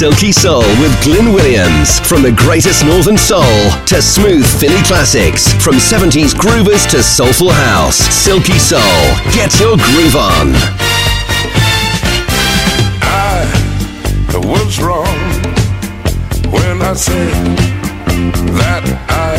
Silky Soul with Glyn Williams. From the greatest northern soul to smooth Philly classics. From 70s groovers to soulful house. Silky Soul. Get your groove on. I was wrong when I said that I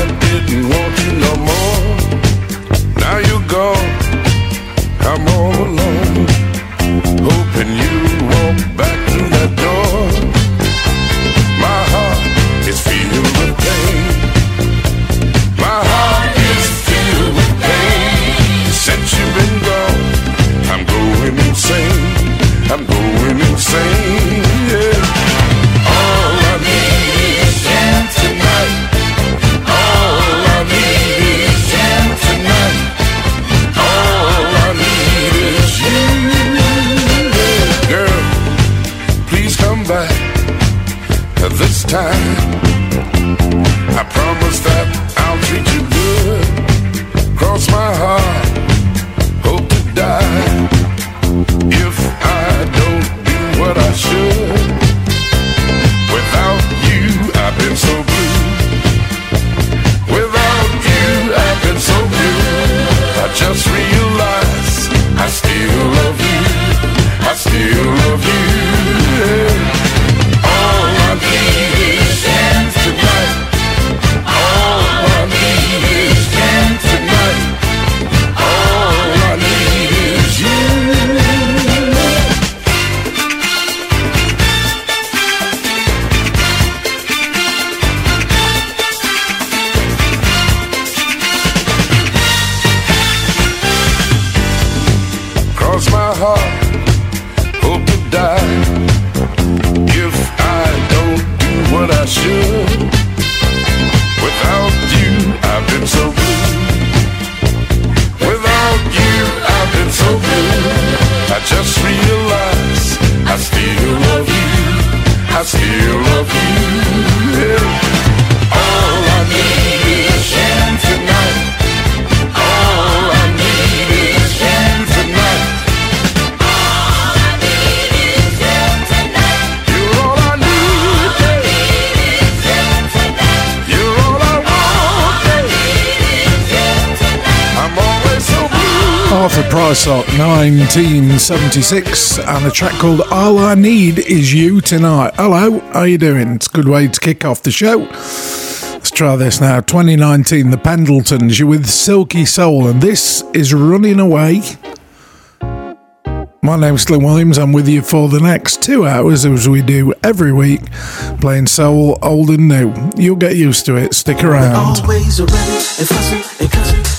Arthur 1976, and a track called All I Need Is You Tonight. Hello, how are you doing? It's a good way to kick off the show. Let's try this now. 2019, The Pendletons, you're with Silky Soul, and this is Running Away. My name's Glyn Williams. I'm with you for the next two hours, as we do every week, playing soul, old and new. You'll get used to it. Stick around.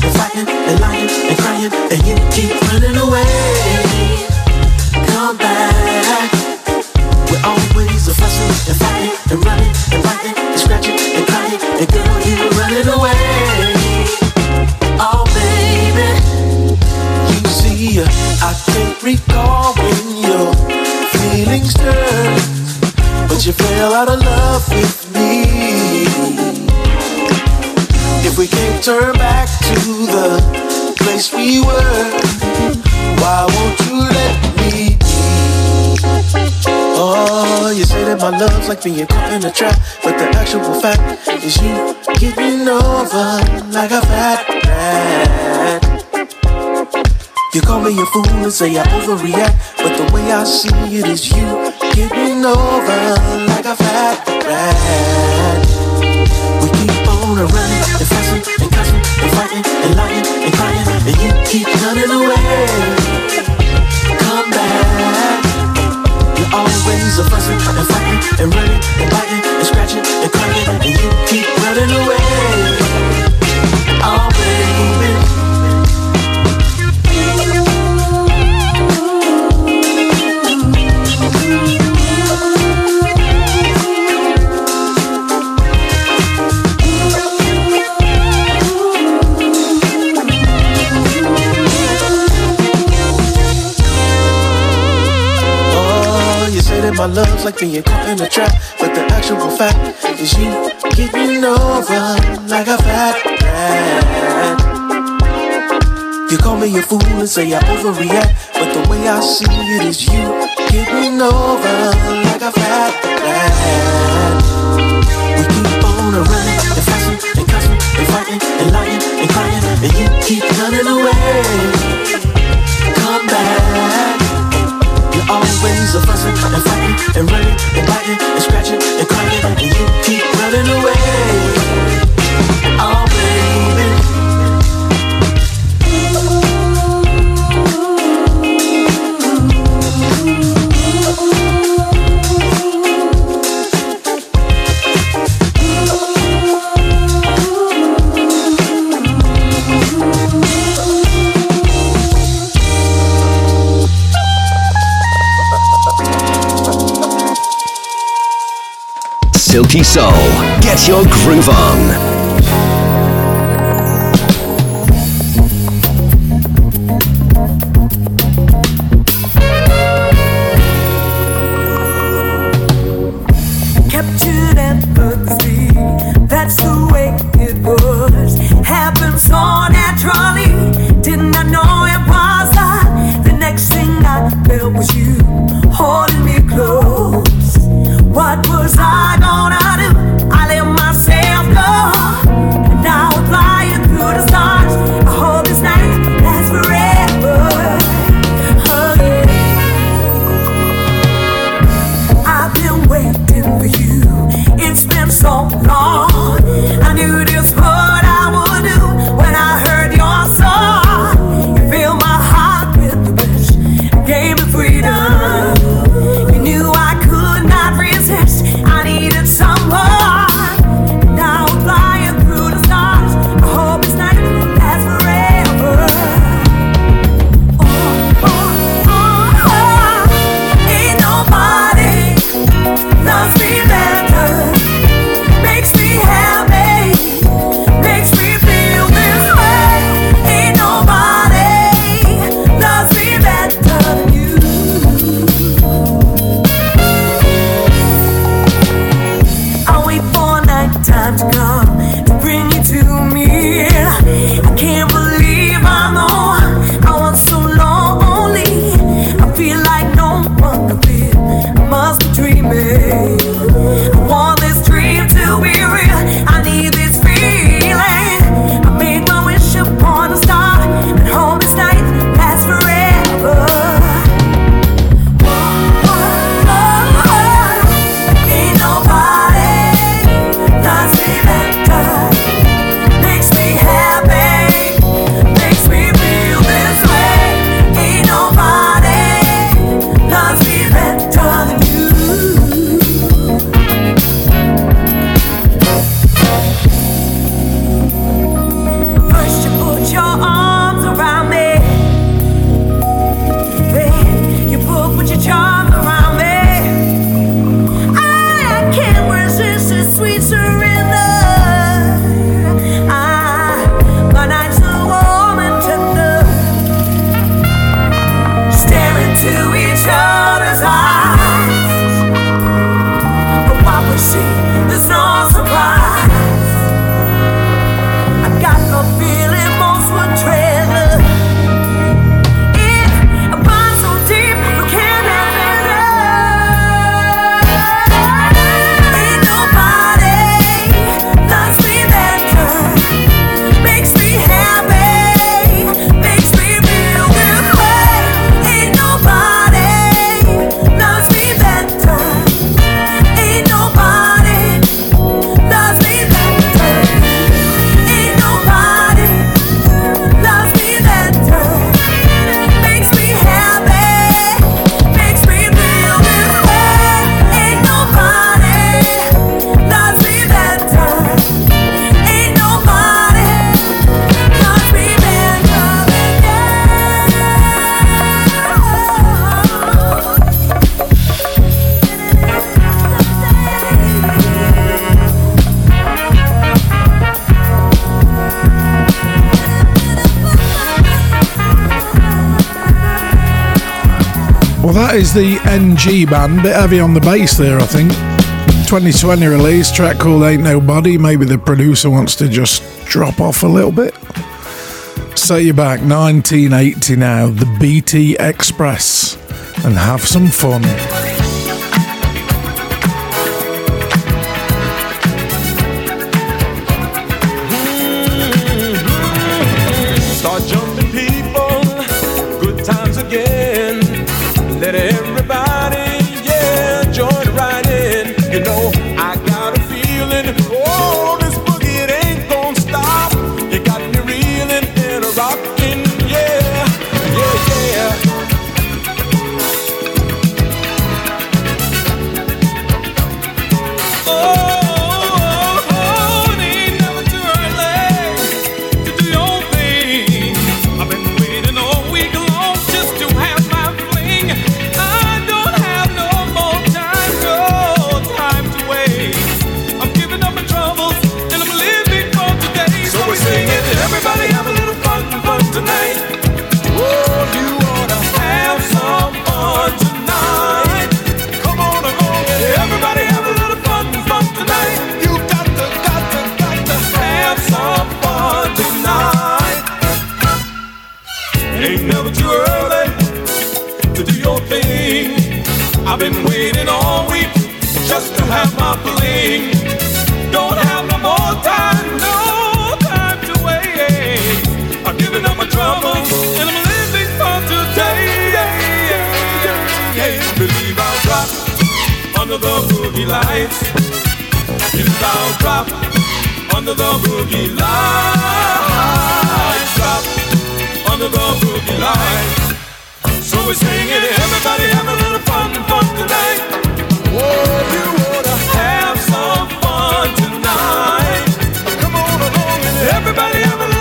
And fighting and lying and crying and you keep running away. Come back. We're always a fussing and fighting and running and fighting and scratching and crying and girl you're running away. Oh baby, you see I can't recall when your feelings turned, but you fell out of love with me. If we can't turn back to the place we were, why won't you let me be? Oh, you say that my love's like being caught in a trap, but the actual fact is you getting over like a fat rat. You call me a fool and say I overreact, but the way I see it is you getting over like a fat rat. We keep on running and fussing and cussing and fighting and lying and crying, and you keep running away. Come back. You're always a fussing and fighting and running and biting and scratching and crying, and you keep running away. Oh, my love's like being caught in a trap. But the actual fact is you get me over like a fat rat. You call me a fool and say I overreact, but the way I see it is you get me over like a fat rat. We keep on running and fussing and cussing and fighting and lying and crying, and you keep running away. Come back. Always a fussing and fighting and running and biting and scratching and crying, and you keep running away. Silky Soul. Get your groove on. That is the NG band. Bit heavy on the bass there, I think. 2020 release, track called Ain't Nobody. Maybe the producer wants to just drop off a little bit. Set you back 1980 now, the BT Express, and have some fun. Don't have no more time, no time to wait. I'm giving up my and I'm living for today. Believe I'll drop under the boogie lights. Believe I'll drop under the boogie lights. Drop under the boogie lights. So we're singing, everybody have a little fun, fun tonight. Whoa, you. Everybody have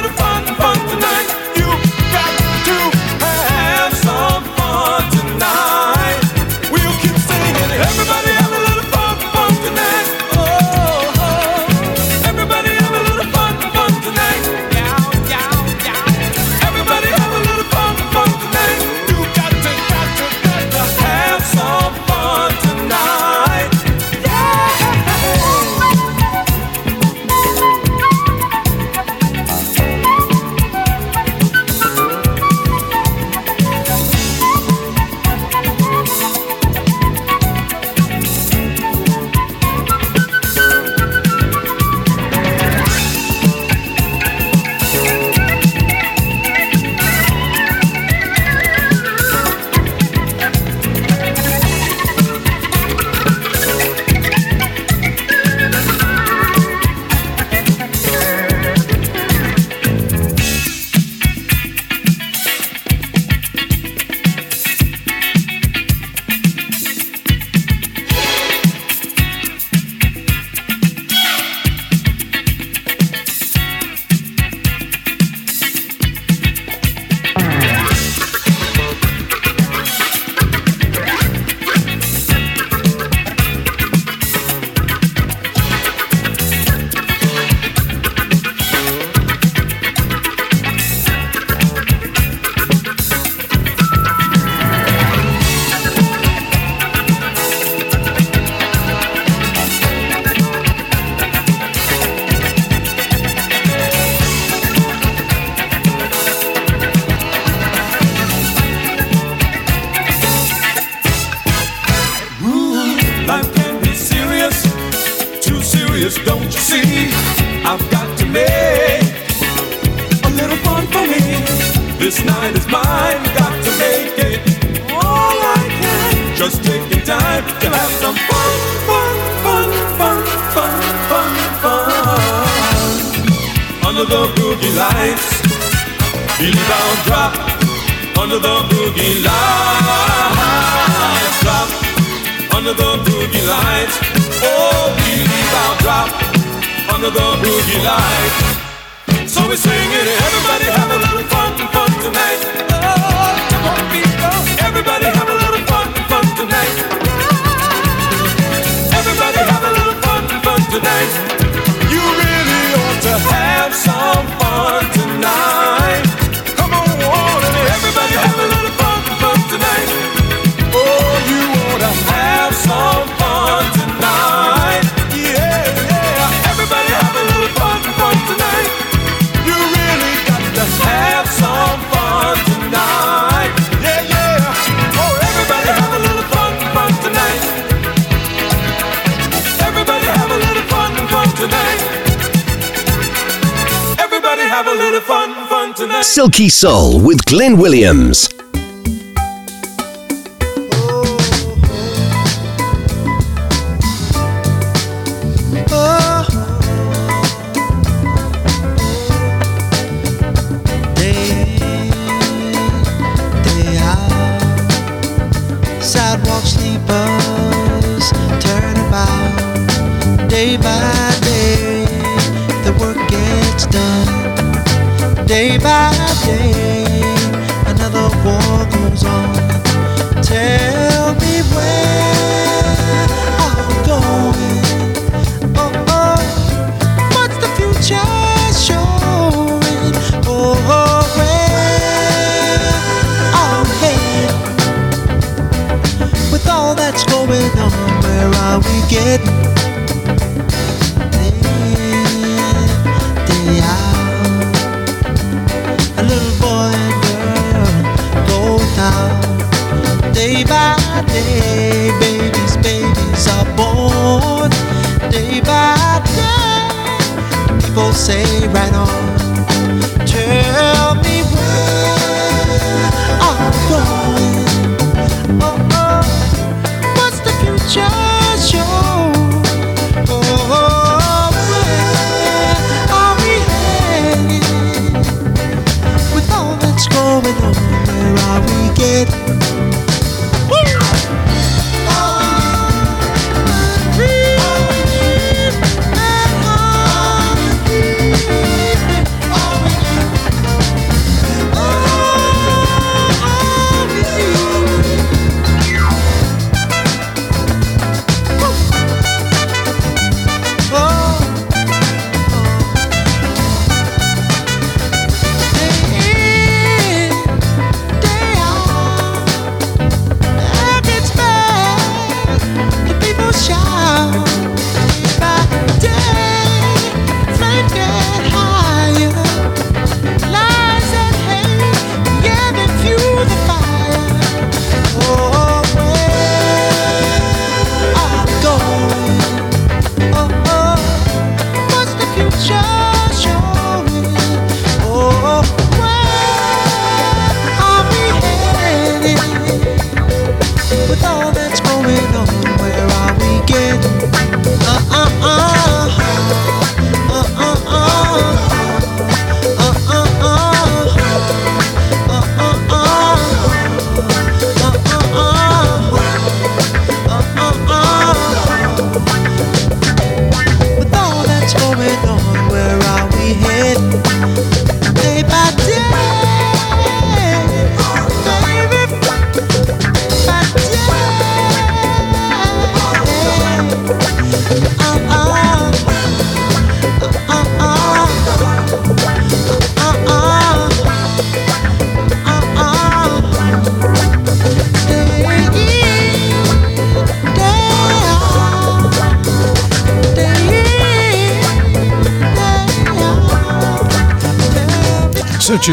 Silky Soul with Glyn Williams.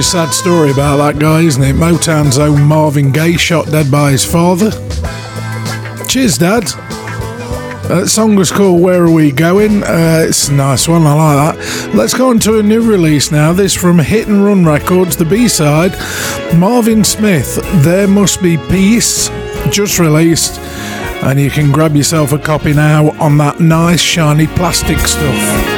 Sad story about that guy, isn't it? Motown's own Marvin Gaye shot dead by his father. Cheers, Dad. That song was called Where Are We Going? Uh, it's a nice one, I like that. Let's go on to a new release now. This from Hit and Run Records, the B side. Marvin Smith, There Must Be Peace, just released. And you can grab yourself a copy now on that nice, shiny plastic stuff.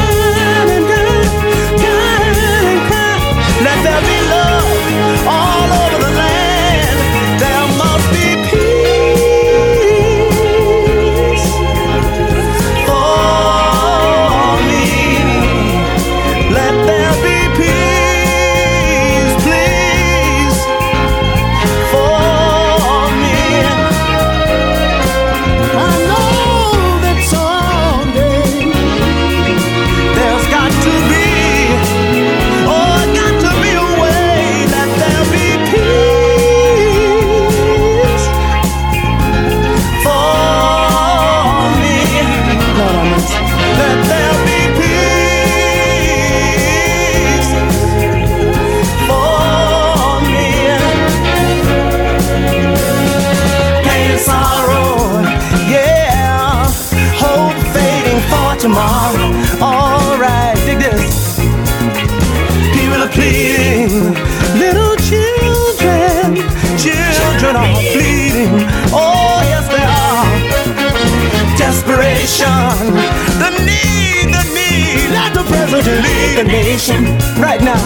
to lead a nation right now.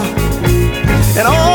And all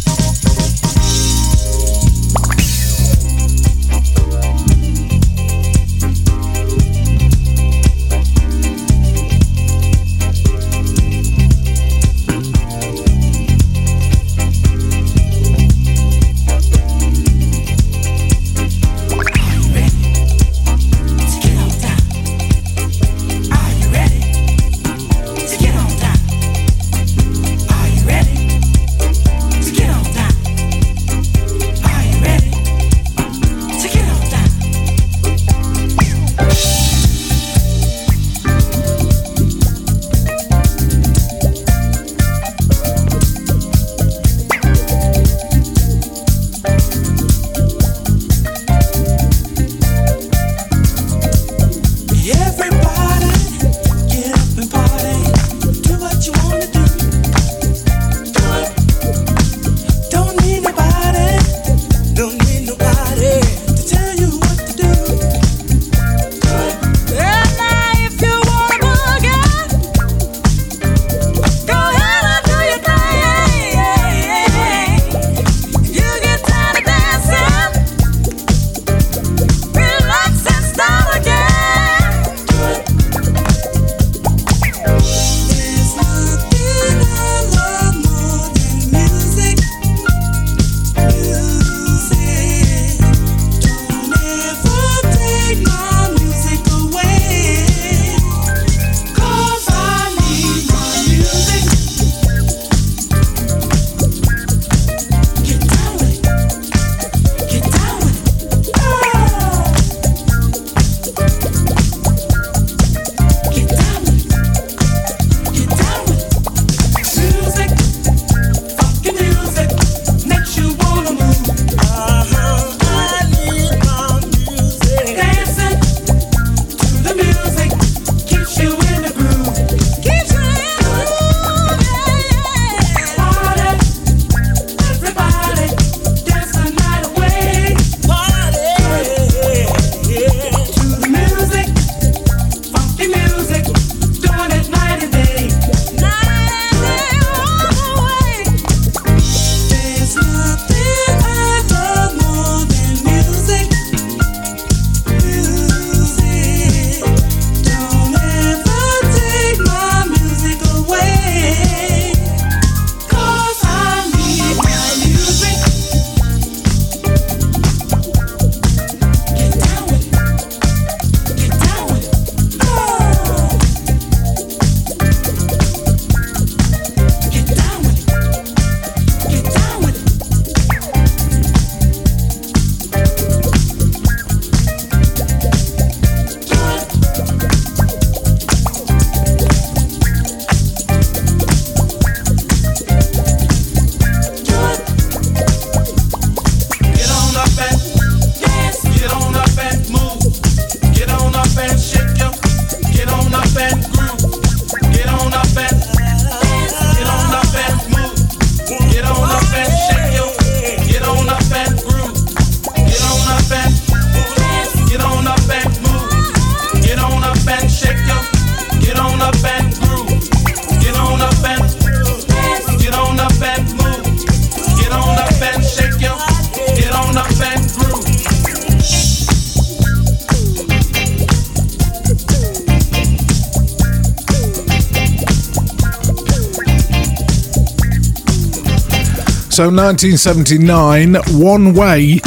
So 1979, One Way,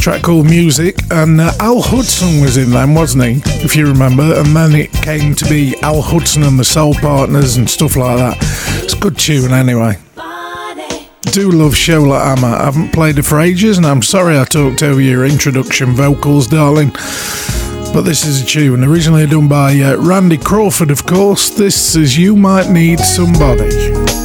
track called Music, and uh, Al Hudson was in them, wasn't he? If you remember, and then it came to be Al Hudson and the Soul Partners and stuff like that. It's a good tune anyway. Do love Shola Ama. I haven't played it for ages, and I'm sorry I talked over your introduction vocals, darling. But this is a tune originally done by uh, Randy Crawford, of course. This is You Might Need Somebody.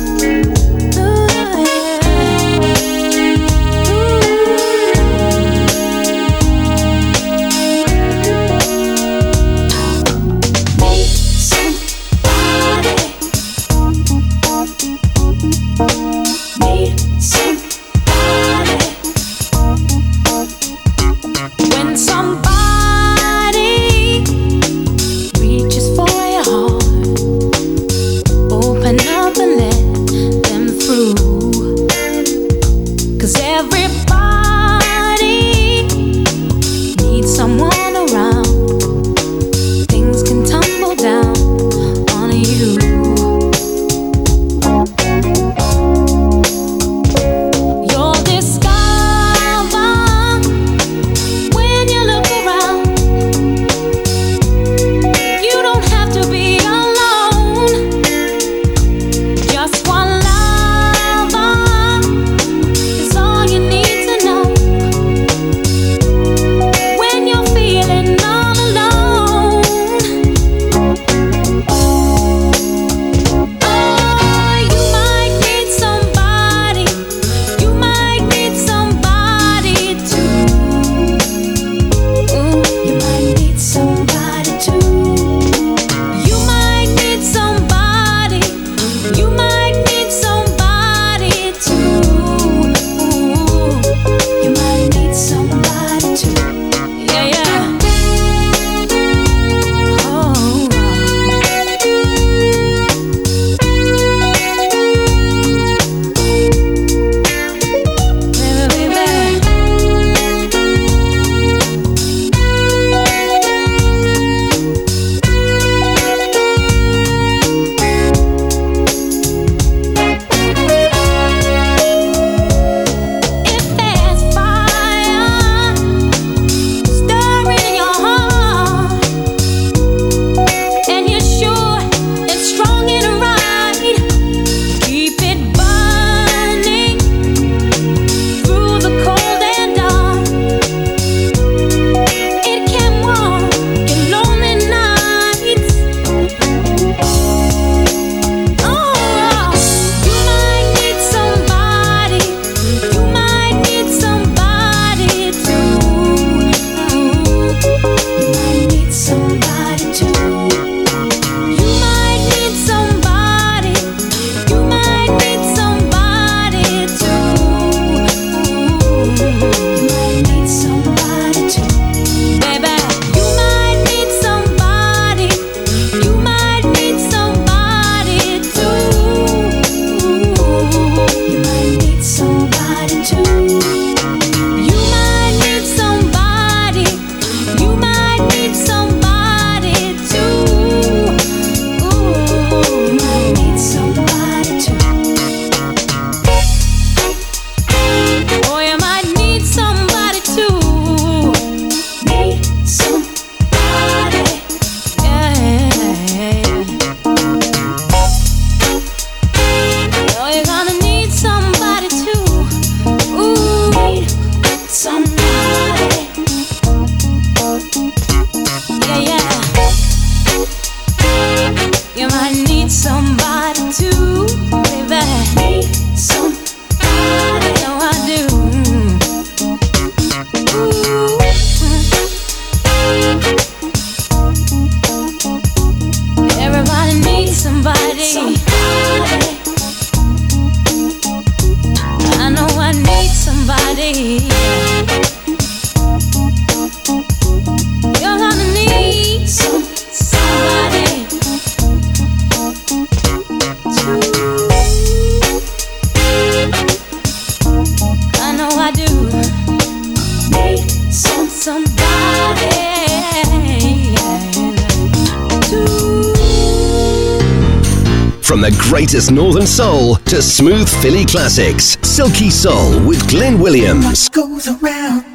latest Northern Soul to smooth Philly classics. Silky Soul with Glyn Williams. What goes around,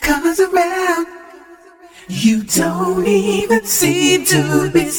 comes around. You don't even seem to be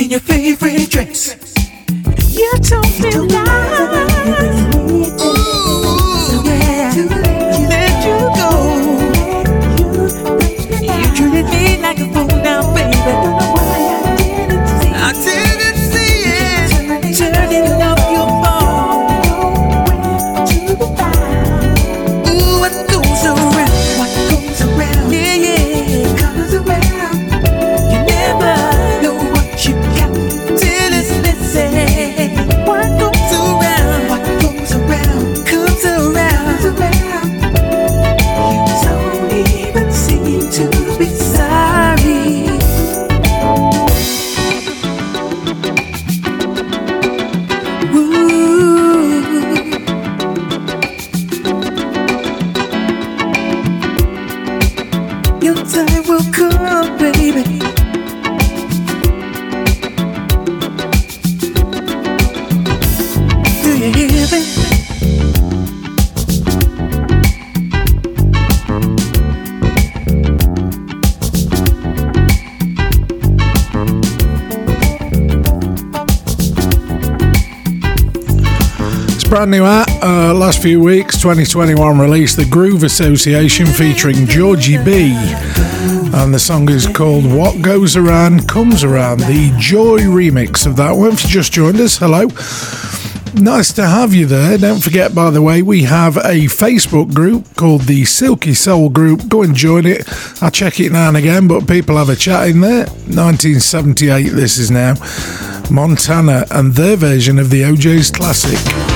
in your favorite 2021 release, The Groove Association, featuring Georgie B. And the song is called What Goes Around Comes Around, the Joy remix of that one. If you just joined us, hello. Nice to have you there. Don't forget, by the way, we have a Facebook group called the Silky Soul Group. Go and join it. I check it now and again, but people have a chat in there. 1978, this is now. Montana and their version of the O'Jays classic.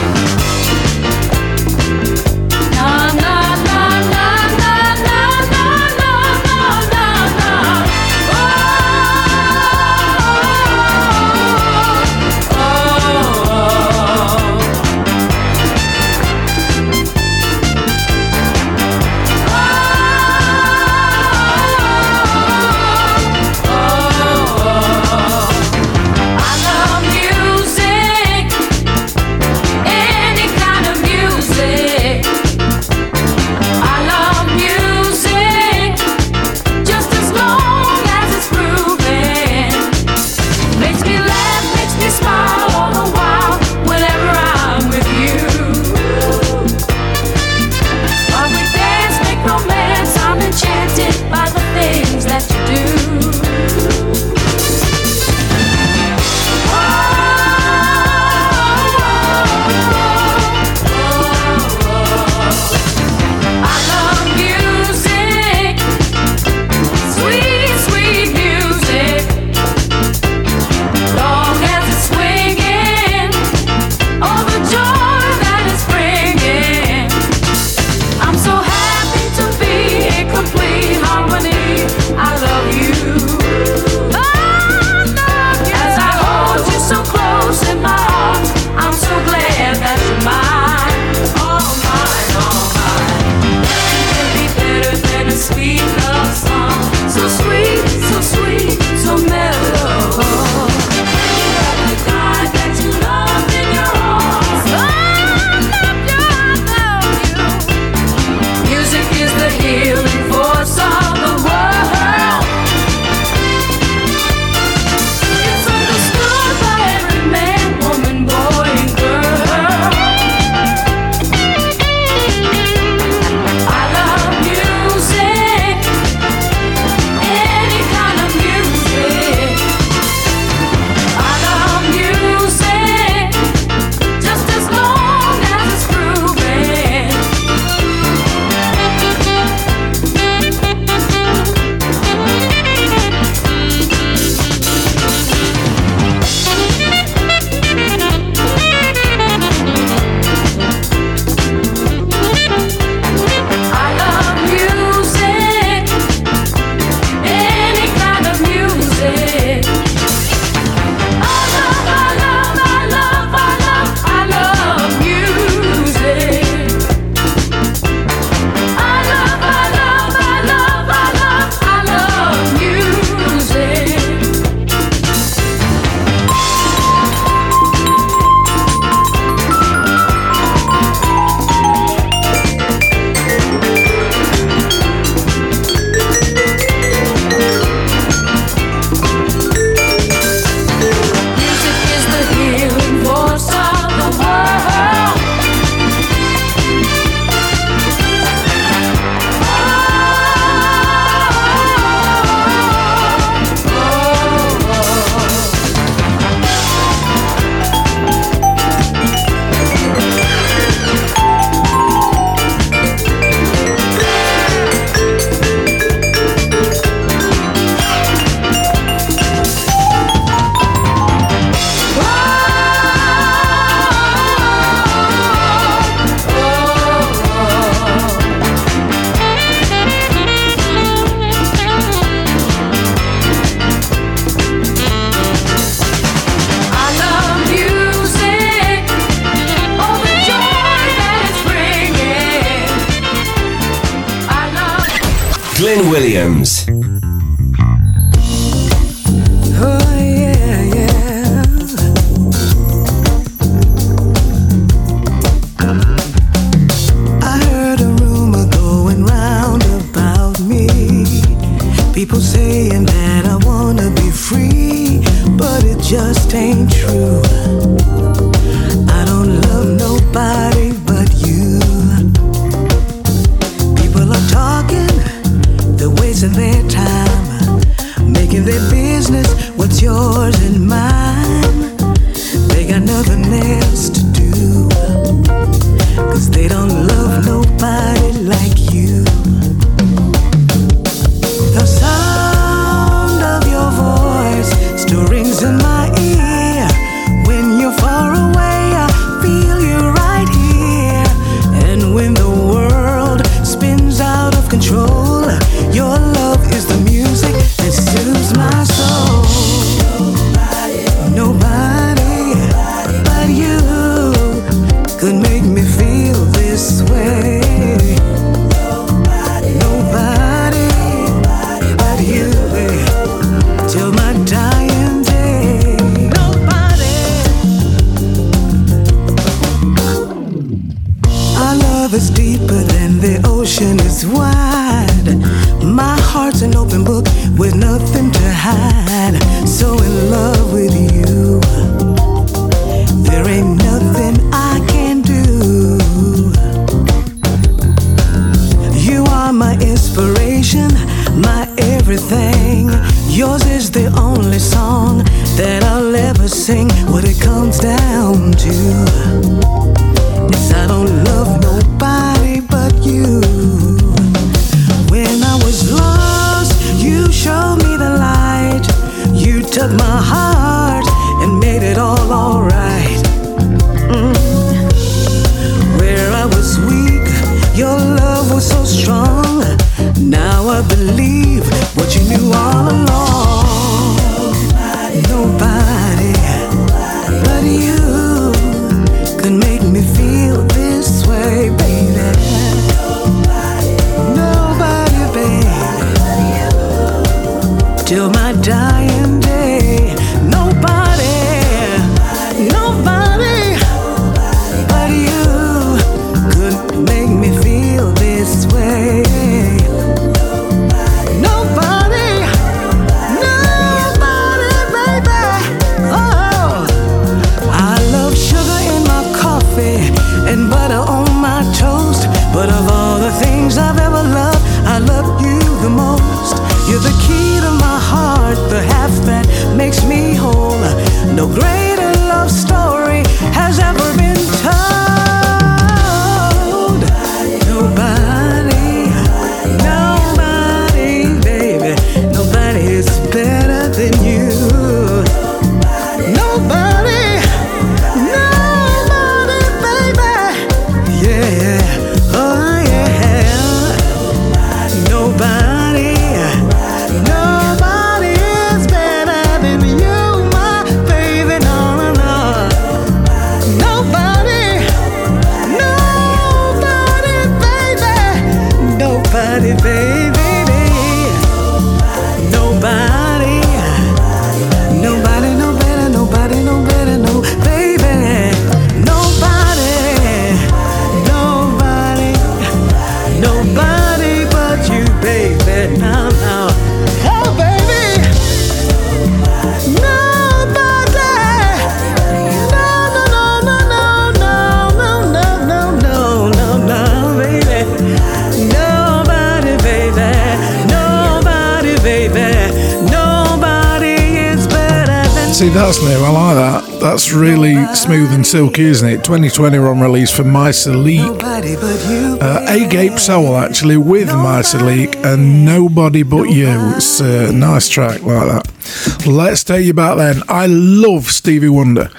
Silky, isn't it? 2020 on release for My Leak. Uh, Agape Soul, actually, with My Leak and Nobody But You. It's a nice track like that. Let's tell you about then. I love Stevie Wonder.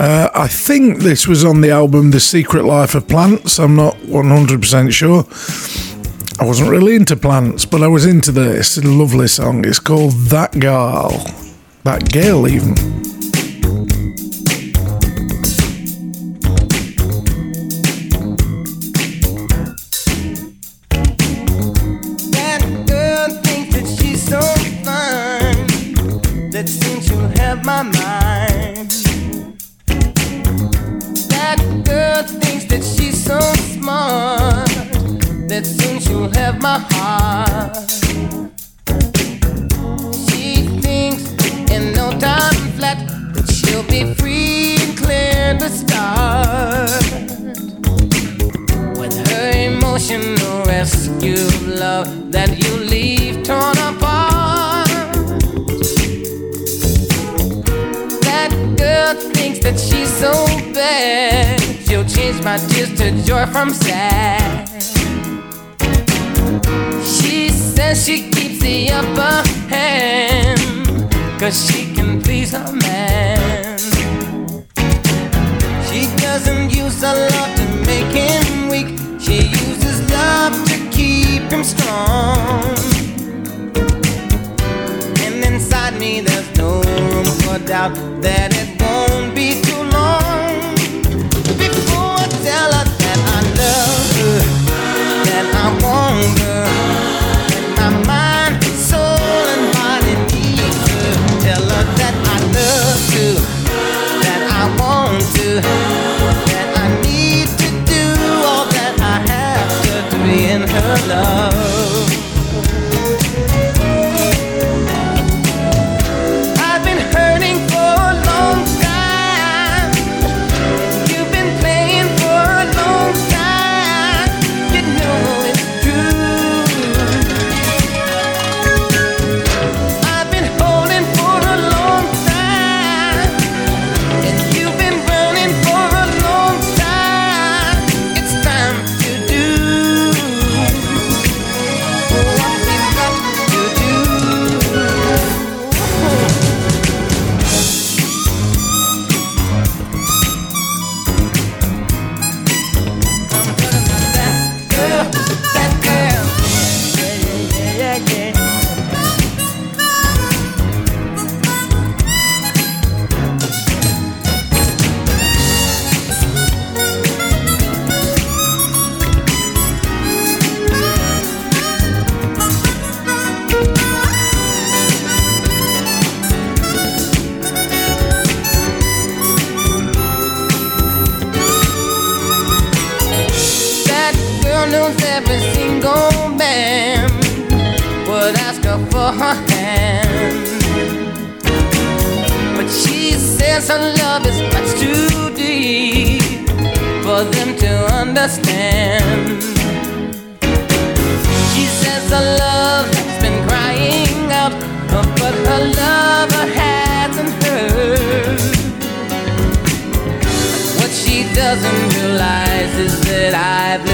Uh, I think this was on the album The Secret Life of Plants. I'm not 100% sure. I wasn't really into plants, but I was into this lovely song. It's called That Girl. That Girl, even. free and clandestine with her emotional rescue love that you leave torn apart. That girl thinks that she's so bad. She'll change my tears to joy from sad. She says she keeps the upper hand, cause she can please her man doesn't use her love to make him weak. She uses love to keep him strong. And inside me, there's no room for doubt that it. love. This love is much too deep for them to understand. She says her love has been crying out, but her lover hasn't heard. What she doesn't realize is that I've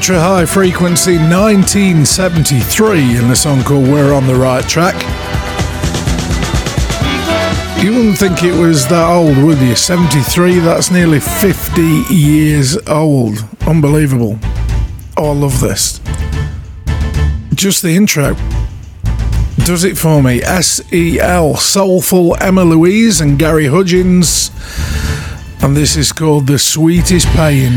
Ultra High Frequency 1973 in a song called We're on the Right Track. You wouldn't think it was that old, would you? 73, that's nearly 50 years old. Unbelievable. Oh, I love this. Just the intro does it for me. SEL, Soulful Emma Louise and Gary Hudgens. And this is called The Sweetest Pain.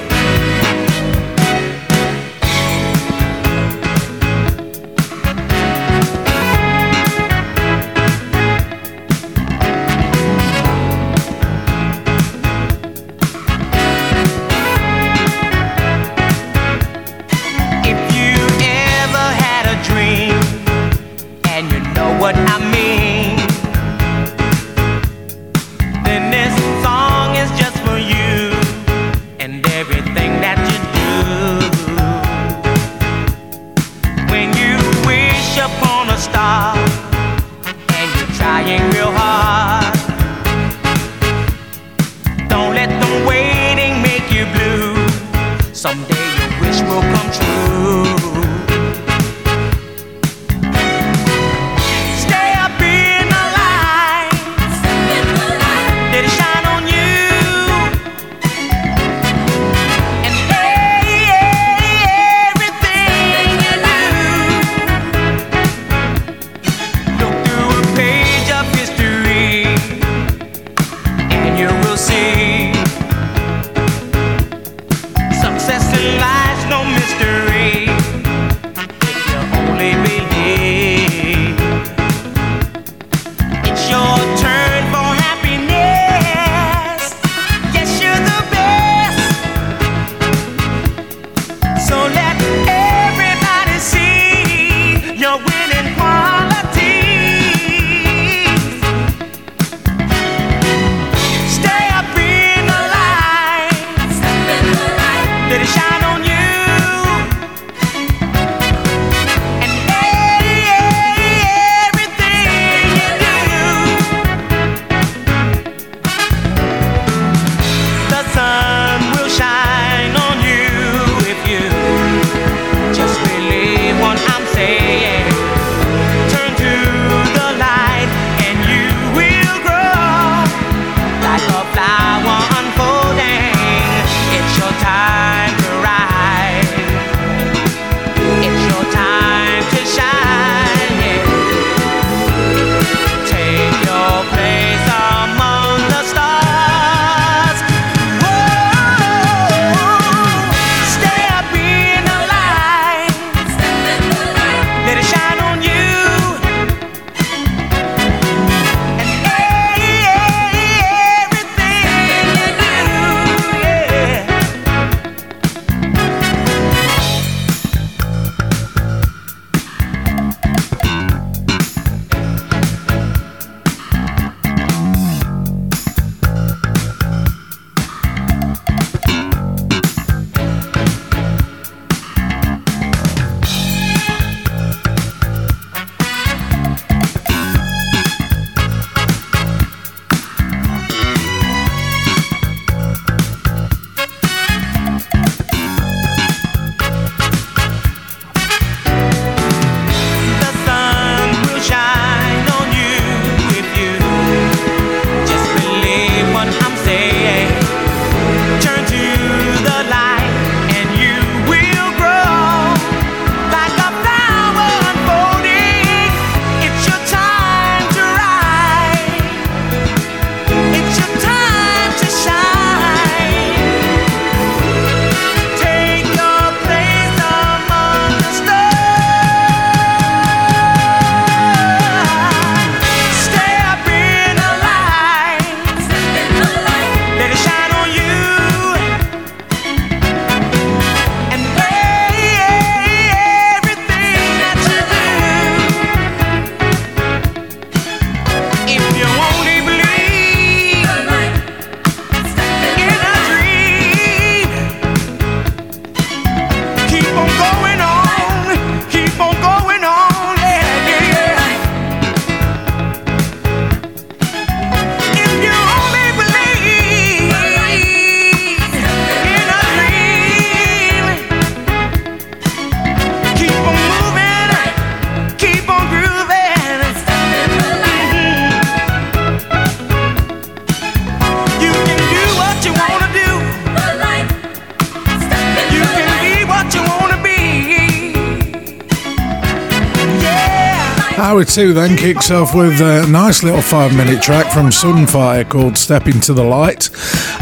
Two then kicks off with a nice little five minute track from Sunfire called Step Into the Light.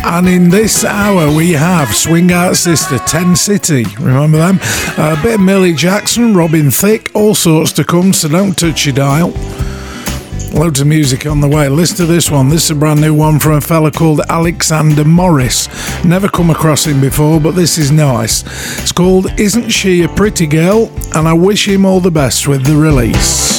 And in this hour, we have Swing Out Sister, Ten City. Remember them? A bit of Millie Jackson, Robin Thicke, all sorts to come, so don't touch your dial. Loads of music on the way. Listen to this one. This is a brand new one from a fella called Alexander Morris. Never come across him before, but this is nice. It's called Isn't She a Pretty Girl? And I wish him all the best with the release.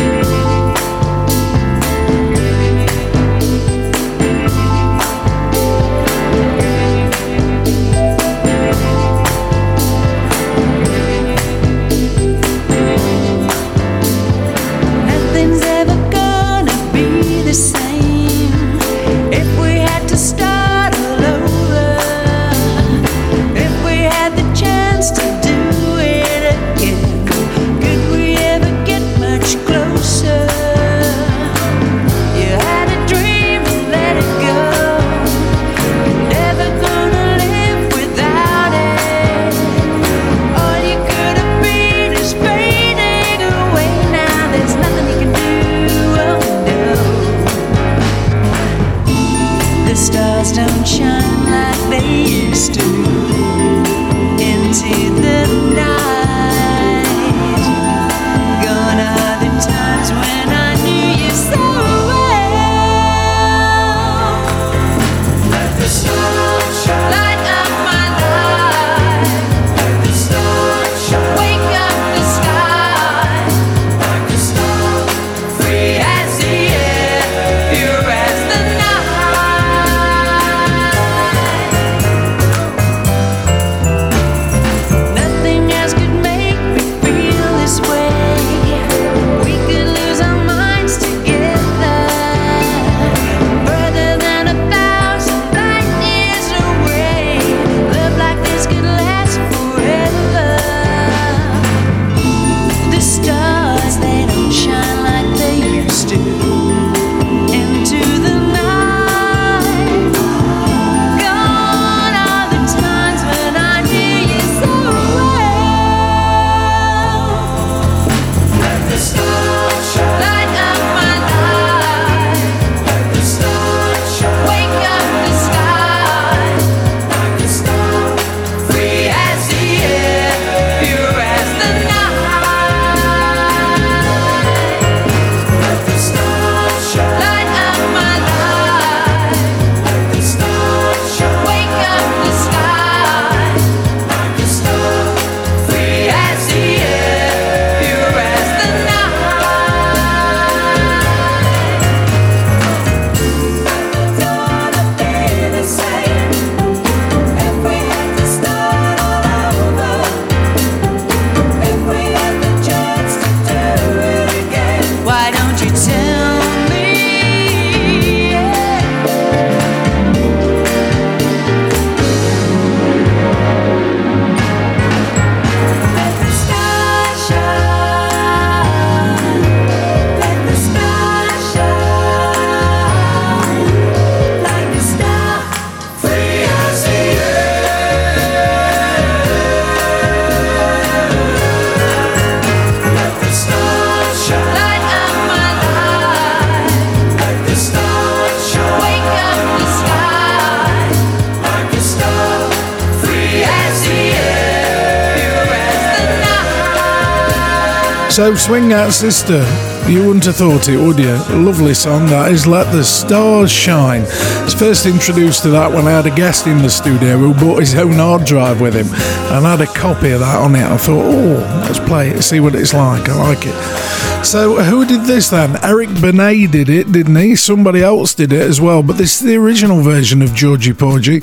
So, Swing Out Sister, you wouldn't have thought it, would you? A lovely song that is Let the Stars Shine. I was first introduced to that when I had a guest in the studio who brought his own hard drive with him and had a copy of that on it. I thought, oh, let's play it, see what it's like. I like it. So, who did this then? Eric Benet did it, didn't he? Somebody else did it as well, but this is the original version of Georgy Porgy,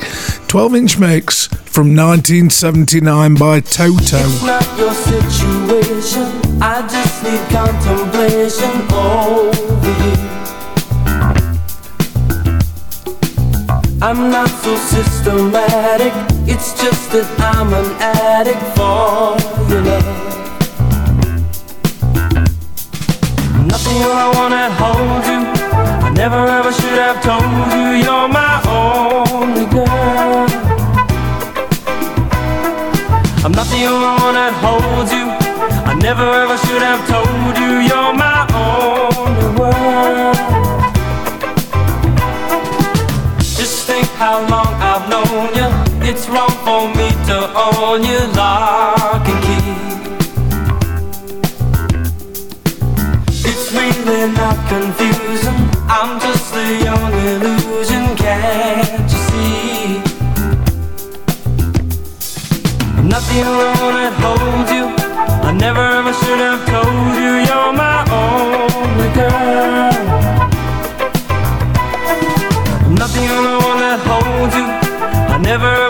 12 inch mix from 1979 by Toto. It's not your situation. I just need contemplation over you. I'm not so systematic. It's just that I'm an addict for your love. Nothing I wanna hold you. I never ever should have told you you're my only girl. I'm not the only one that holds you. I never ever should have told you you're my only world. Just think how long I've known you. It's wrong for me to own you not confusing. I'm just illusion, can't you see? I'm not the only one that holds you. I never ever should have told you you're my only girl. Not the one that holds you. I never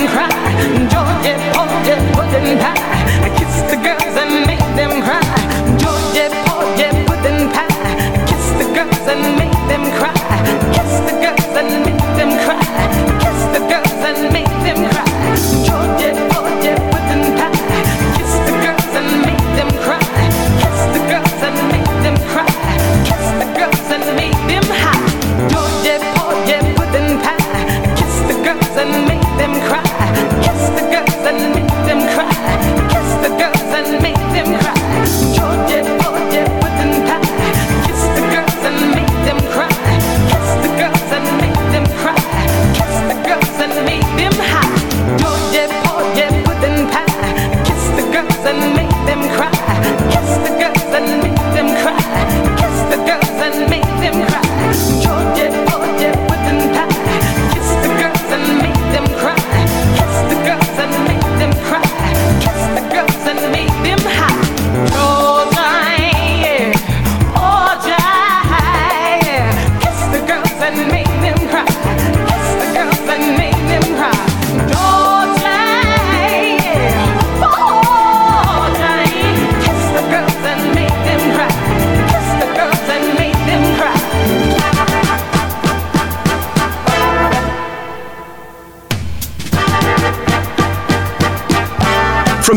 make them cry. Georgia, Georgia, pudding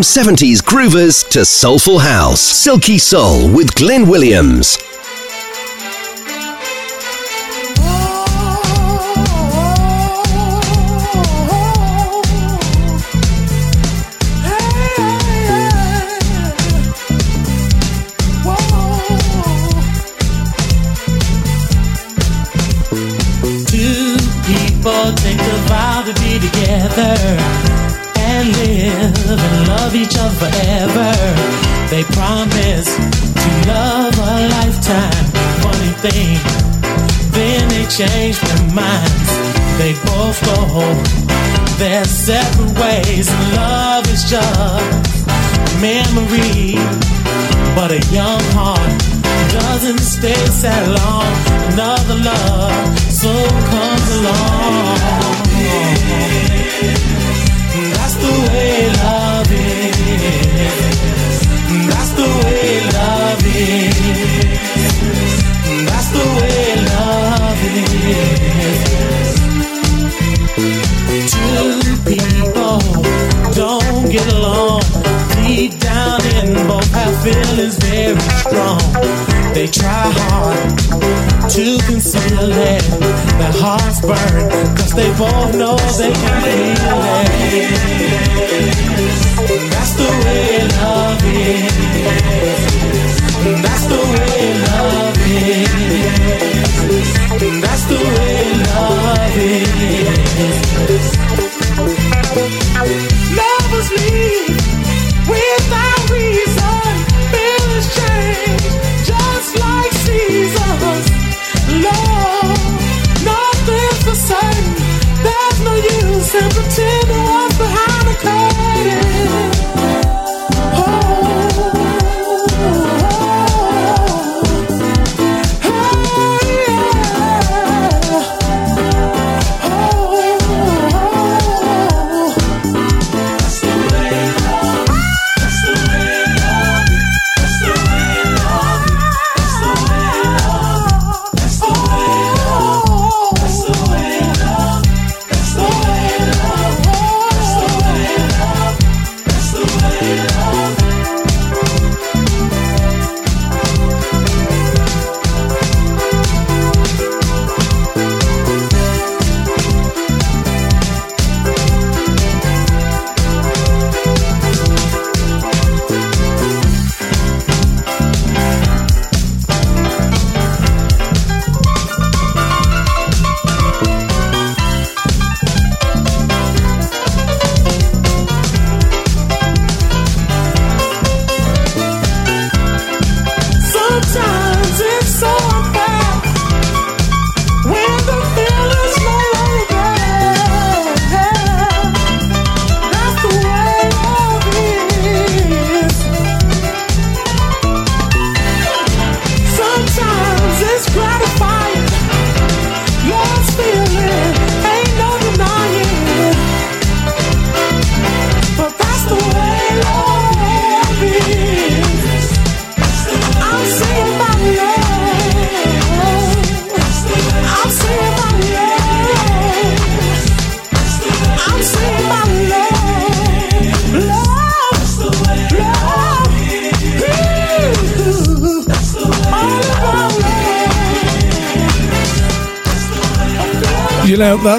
70s groovers to soulful house, Silky Soul with Glyn Williams. both know they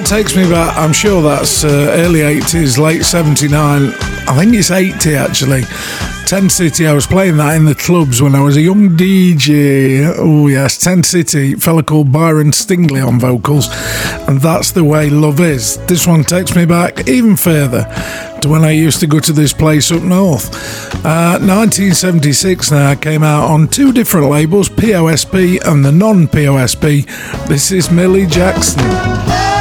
takes me back. I'm sure that's uh, early 80s, late 79. I think it's 80 actually. 10 City, I was playing that in the clubs when I was a young DJ. Oh, yes, 10 City, fella called Byron Stingily on vocals, and that's the way love is. This one takes me back even further to when I used to go to this place up north. Uh, 1976 now came out on two different labels, POSP and the non POSP. This is Millie Jackson.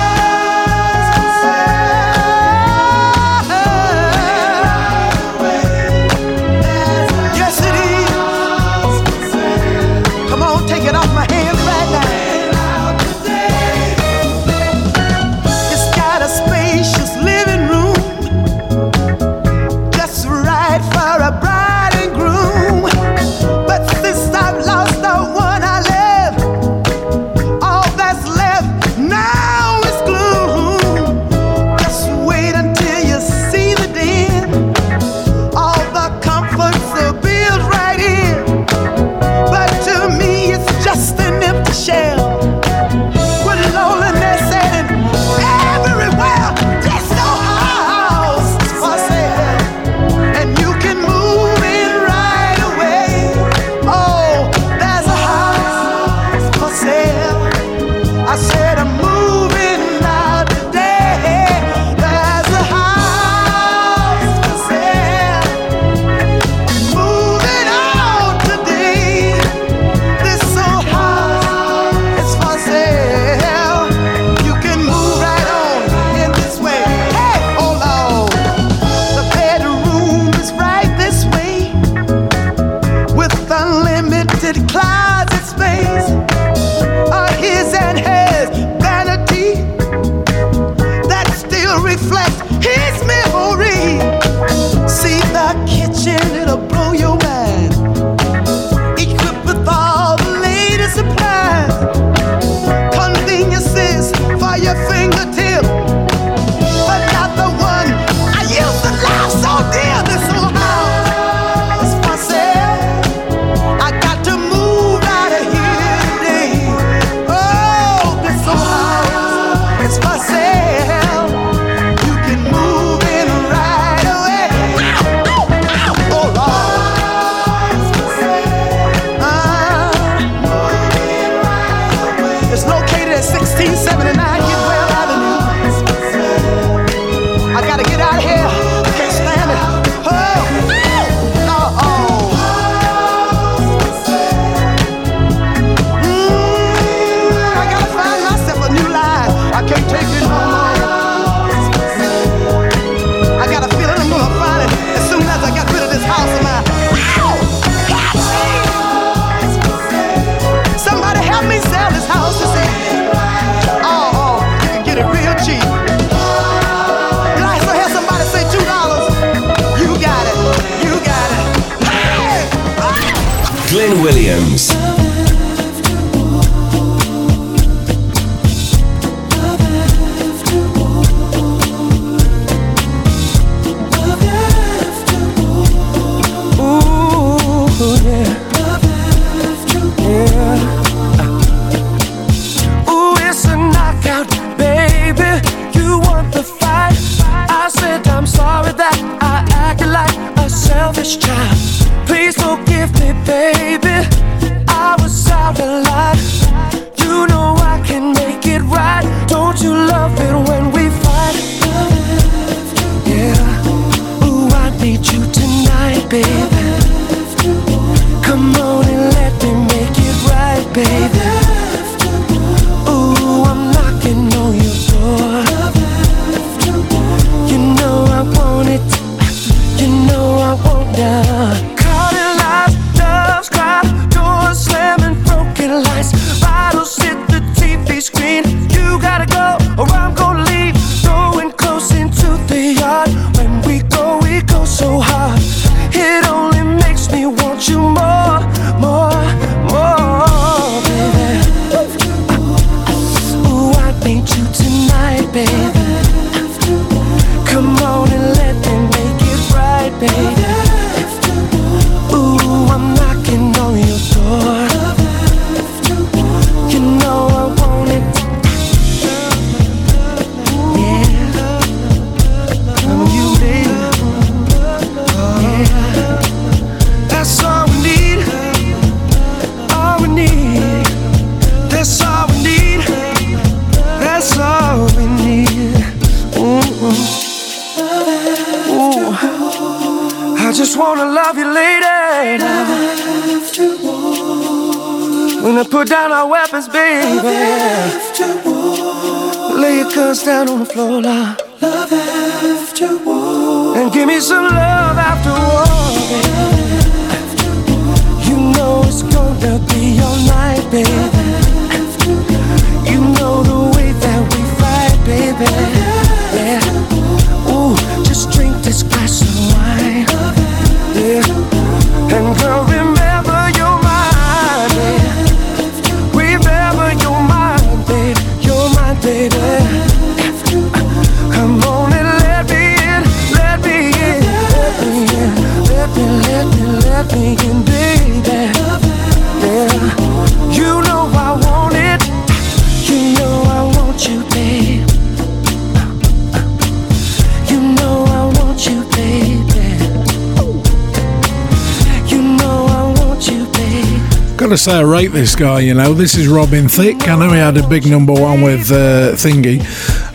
gotta say, I rate this guy. You know, this is Robin Thicke. I know he had a big number one with uh, Thingy,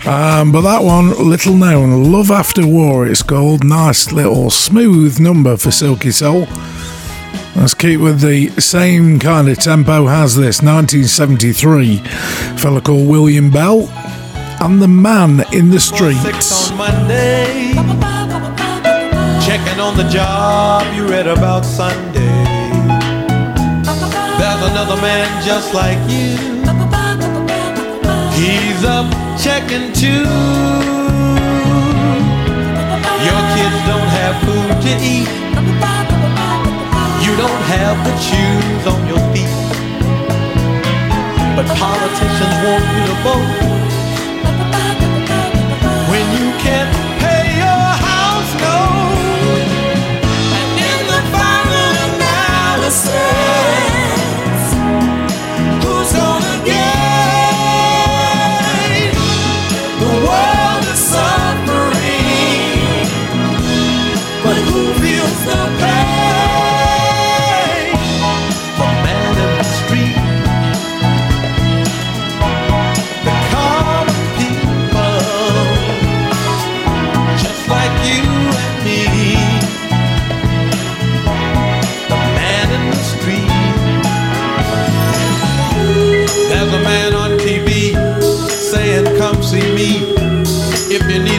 um, but that one, little known, "Love After War." It's called. Nice little smooth number for Silky Soul. Let's keep with the same kind of tempo. Has this 1973 fella called William Bell and the Man in the Streets. Monday, checking on the job you read about Sunday another man just like you. He's up checking too. Your kids don't have food to eat. You don't have the shoes on your feet. But politicians want you to vote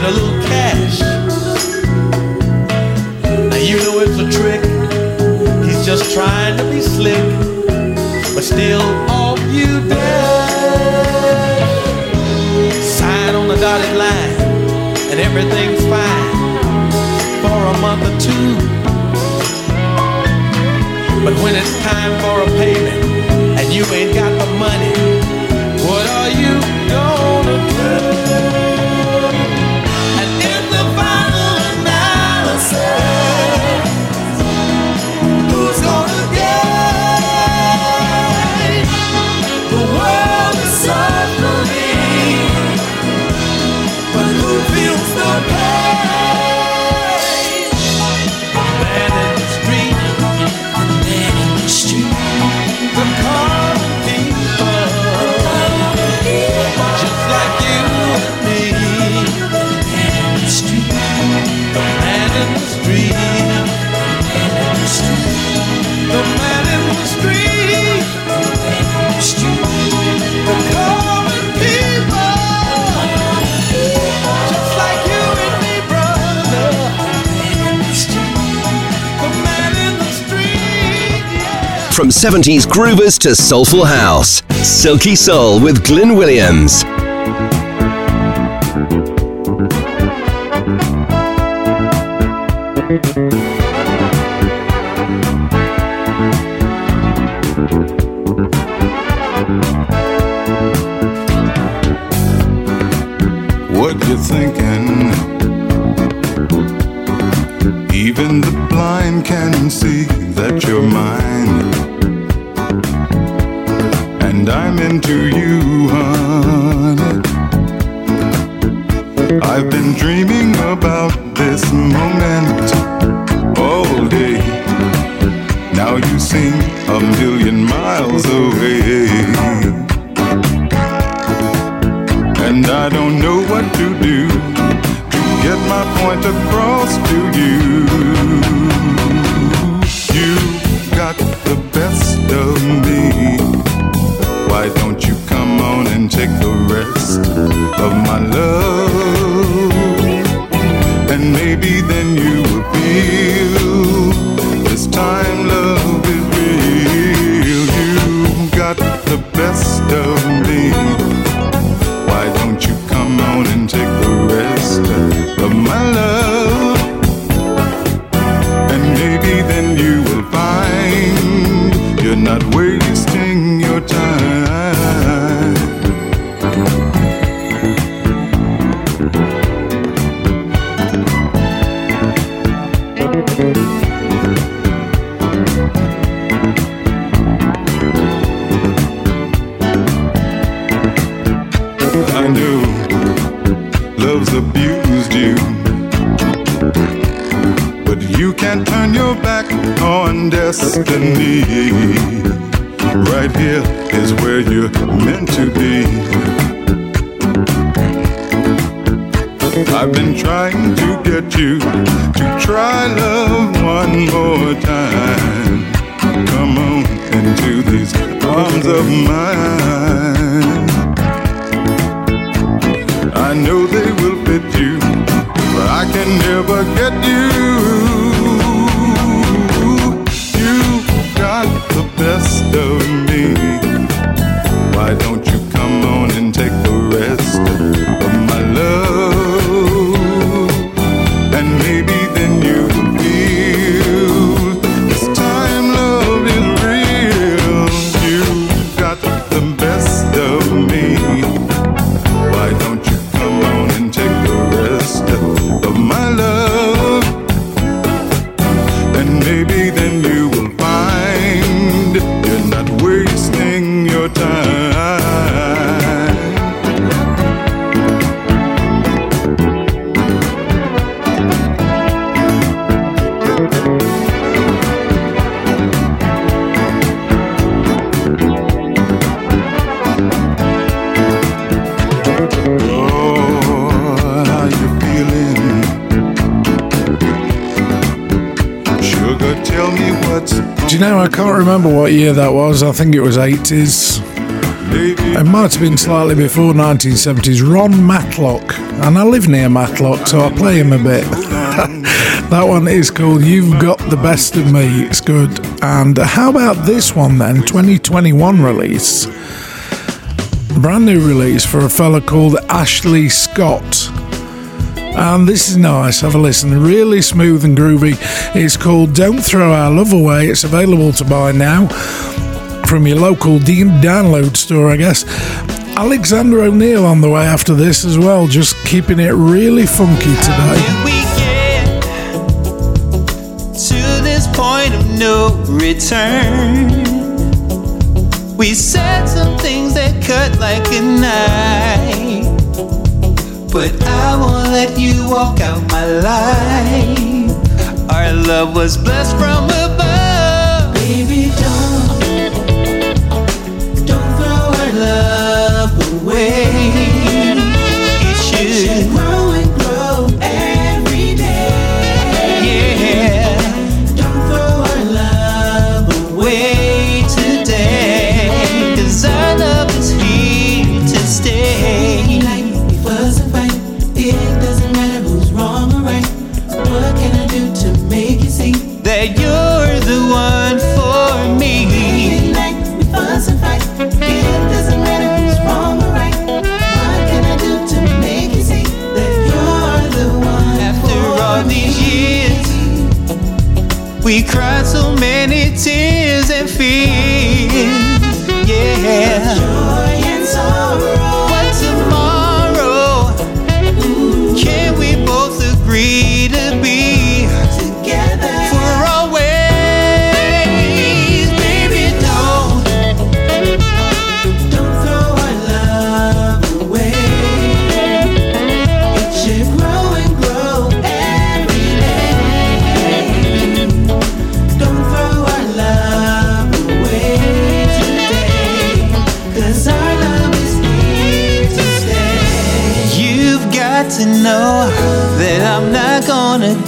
a little cash. Now you know it's a trick. He's just trying to be slick, but still off you dash. Sign on the dotted line, and everything's fine for a month or two. But when it's time for a payment, and you ain't got the money, what are you gonna do? from 70s groovers to soulful house. Silky Soul with Glyn Williams. was, I think it was 80s. It might have been slightly before 1970s. Ron Matlock, and I live near Matlock, so I play him a bit. that one is called You've Got the Best of Me. It's good. And how about this one then? 2021 release. Brand new release for a fella called Ashley Scott. And this is nice. Have a listen. Really smooth and groovy. It's called Don't Throw Our Love Away. It's available to buy now from your local de- download store, I guess. Alexander O'Neal on the way after this as well, just keeping it really funky today. to this point of no return? We said some things that cut like a knife, but I won't let you walk out my life. Our love was blessed from above.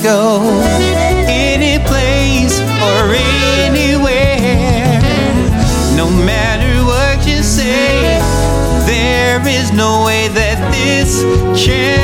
Go any place or anywhere. No matter what you say, there is no way that this can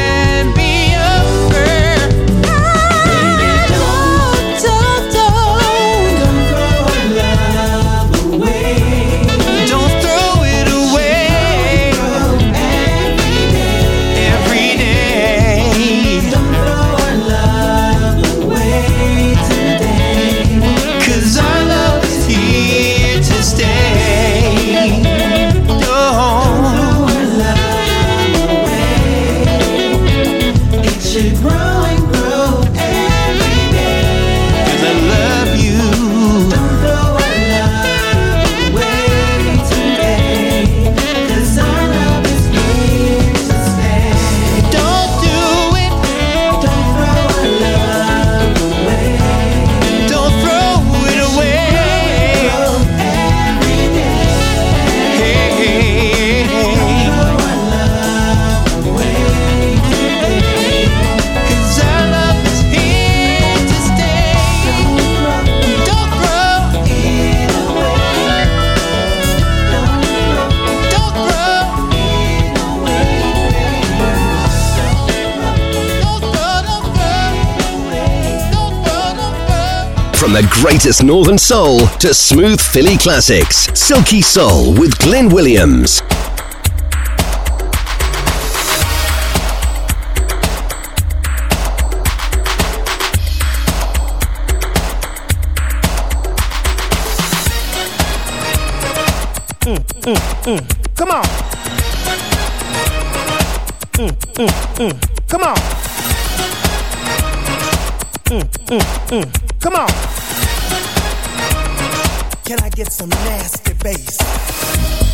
the greatest northern soul to smooth Philly classics, Silky Soul with Glyn Williams. Mm, mm, mm. Come on. Mm, mm, mm. Come on. Mm, mm, mm. Come on. Can I get some nasty bass?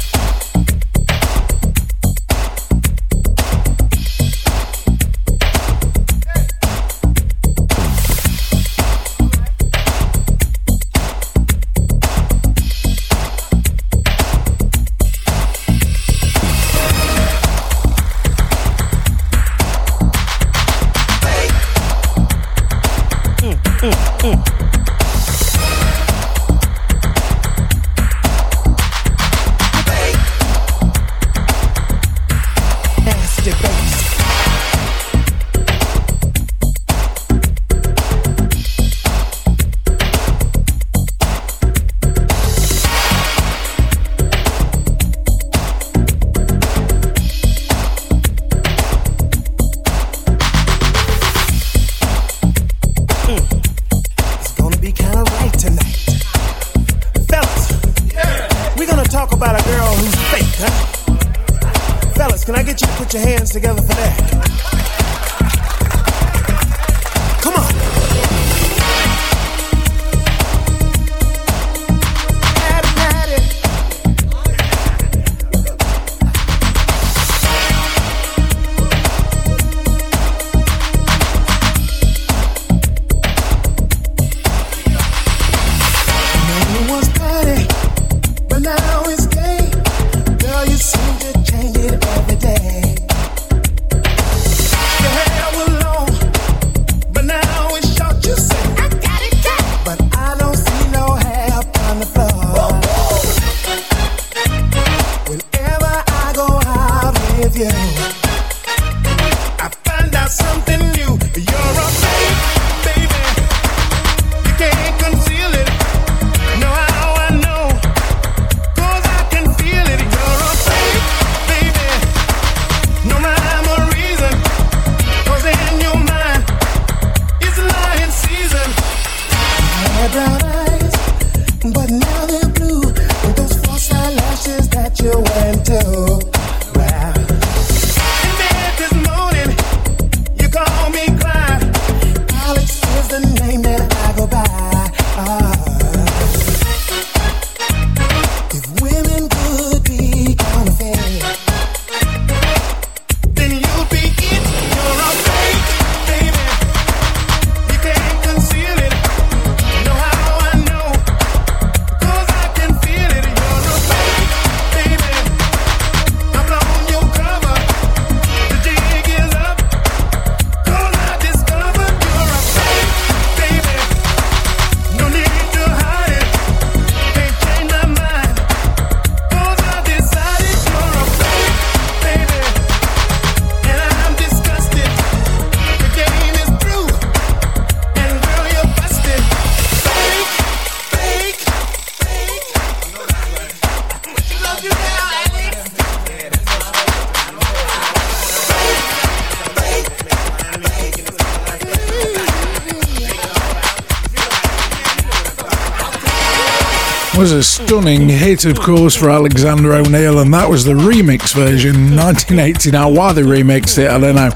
was a stunning hit, of course, for Alexander O'Neal, and that was the remix version, 1980. Now, why they remixed it, I don't know.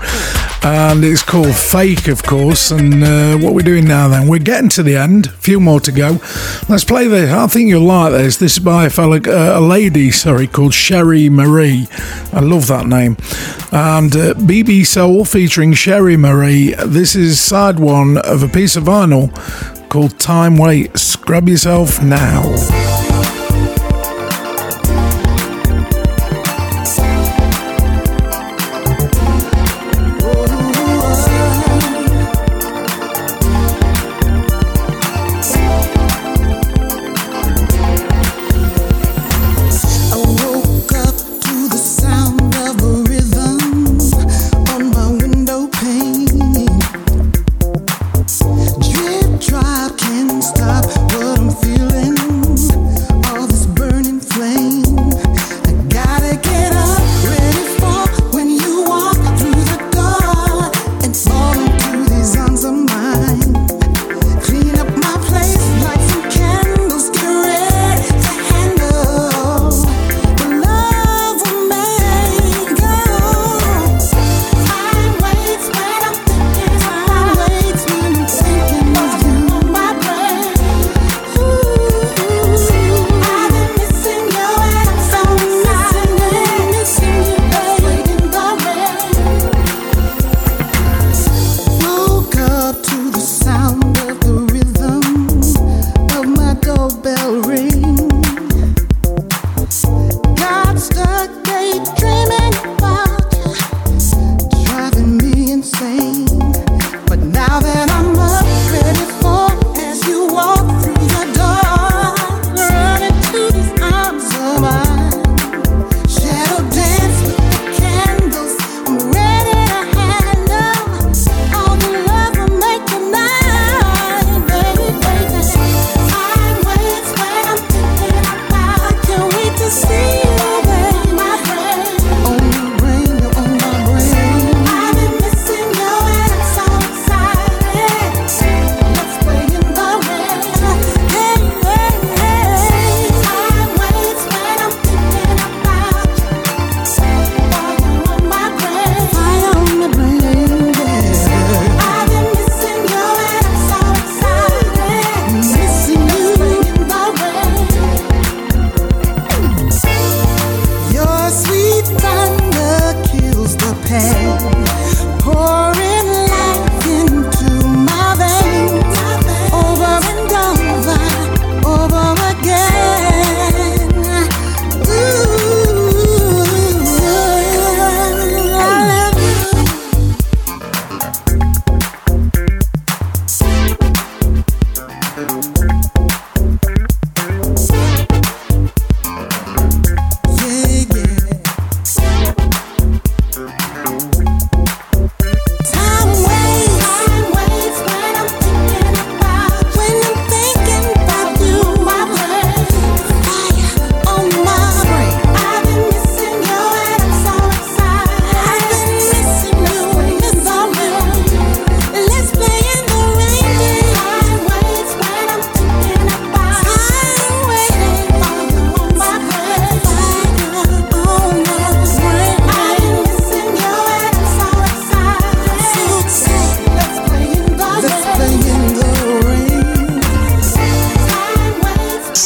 And it's called Fake, of course. And uh, what we're doing now, then, we're getting to the end. A few more to go. Let's play this. I think you'll like this. This is by a uh, a lady, sorry, called Sherry Marie. I love that name. And uh, BB Soul featuring Sherry Marie. This is side one of a piece of vinyl called Time Wait. Scrub yourself now.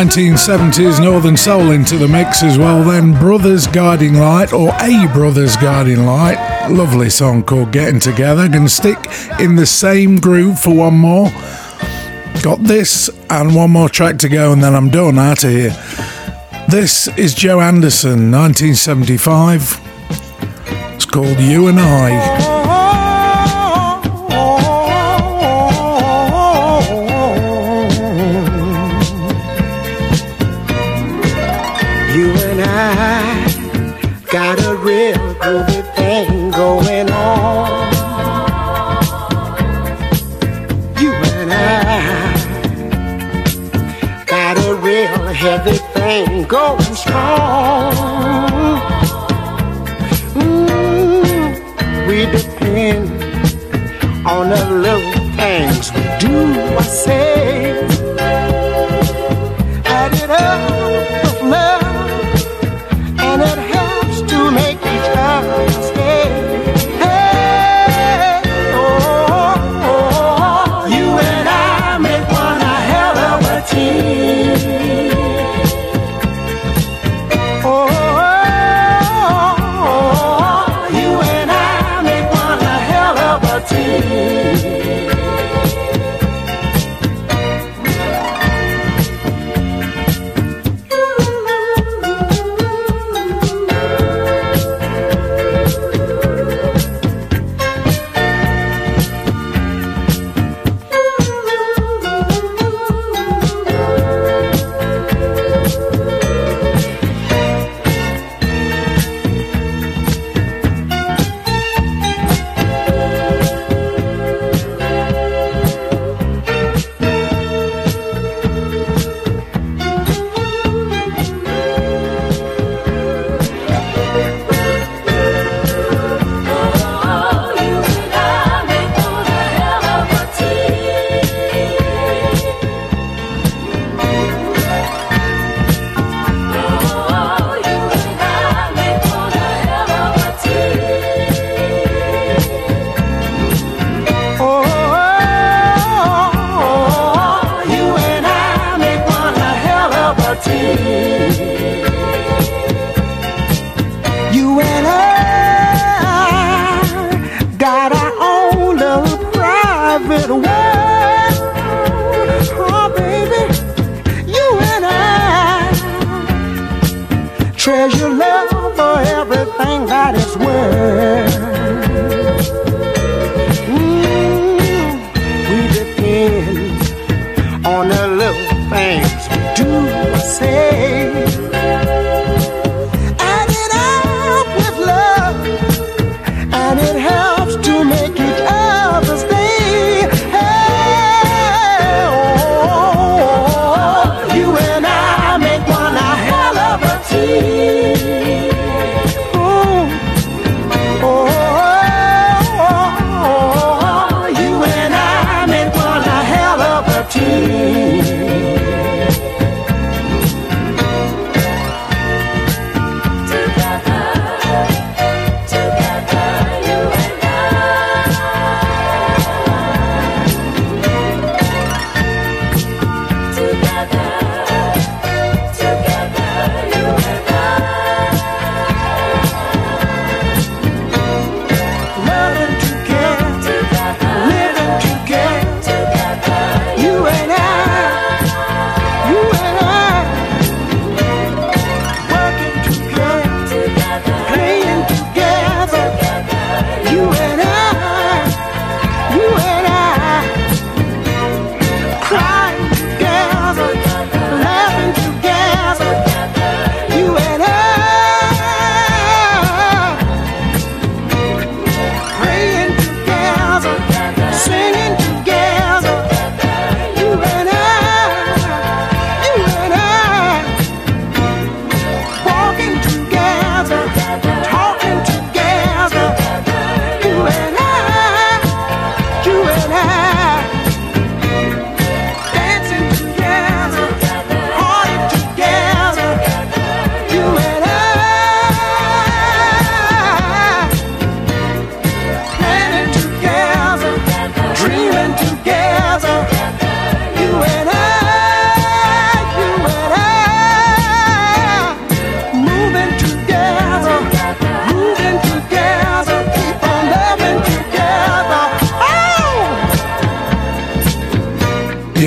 1970s Northern Soul into the mix as well, then Brothers Guiding Light, or A Brothers Guiding Light, lovely song called Getting Together. Gonna stick in the same groove for one more. Got this and one more track to go, and then I'm done out of here. This is Joe Anderson, 1975. It's called You and I. go strong.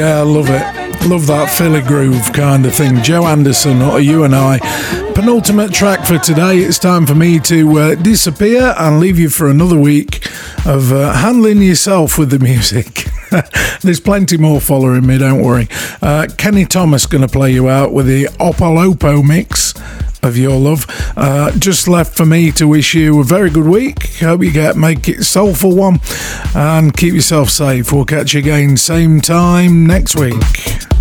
Yeah, I love it. Love that Philly groove kind of thing. Joe Anderson, or you and I. Penultimate track for today. It's time for me to uh, disappear and leave you for another week of uh, handling yourself with the music. There's plenty more following me, don't worry. Uh, Kenny Thomas going to play you out with the Opolopo mix of your love. Uh, just left for me to wish you a very good week. Hope you get make it soulful one and keep yourself safe. We'll catch you again same time next week.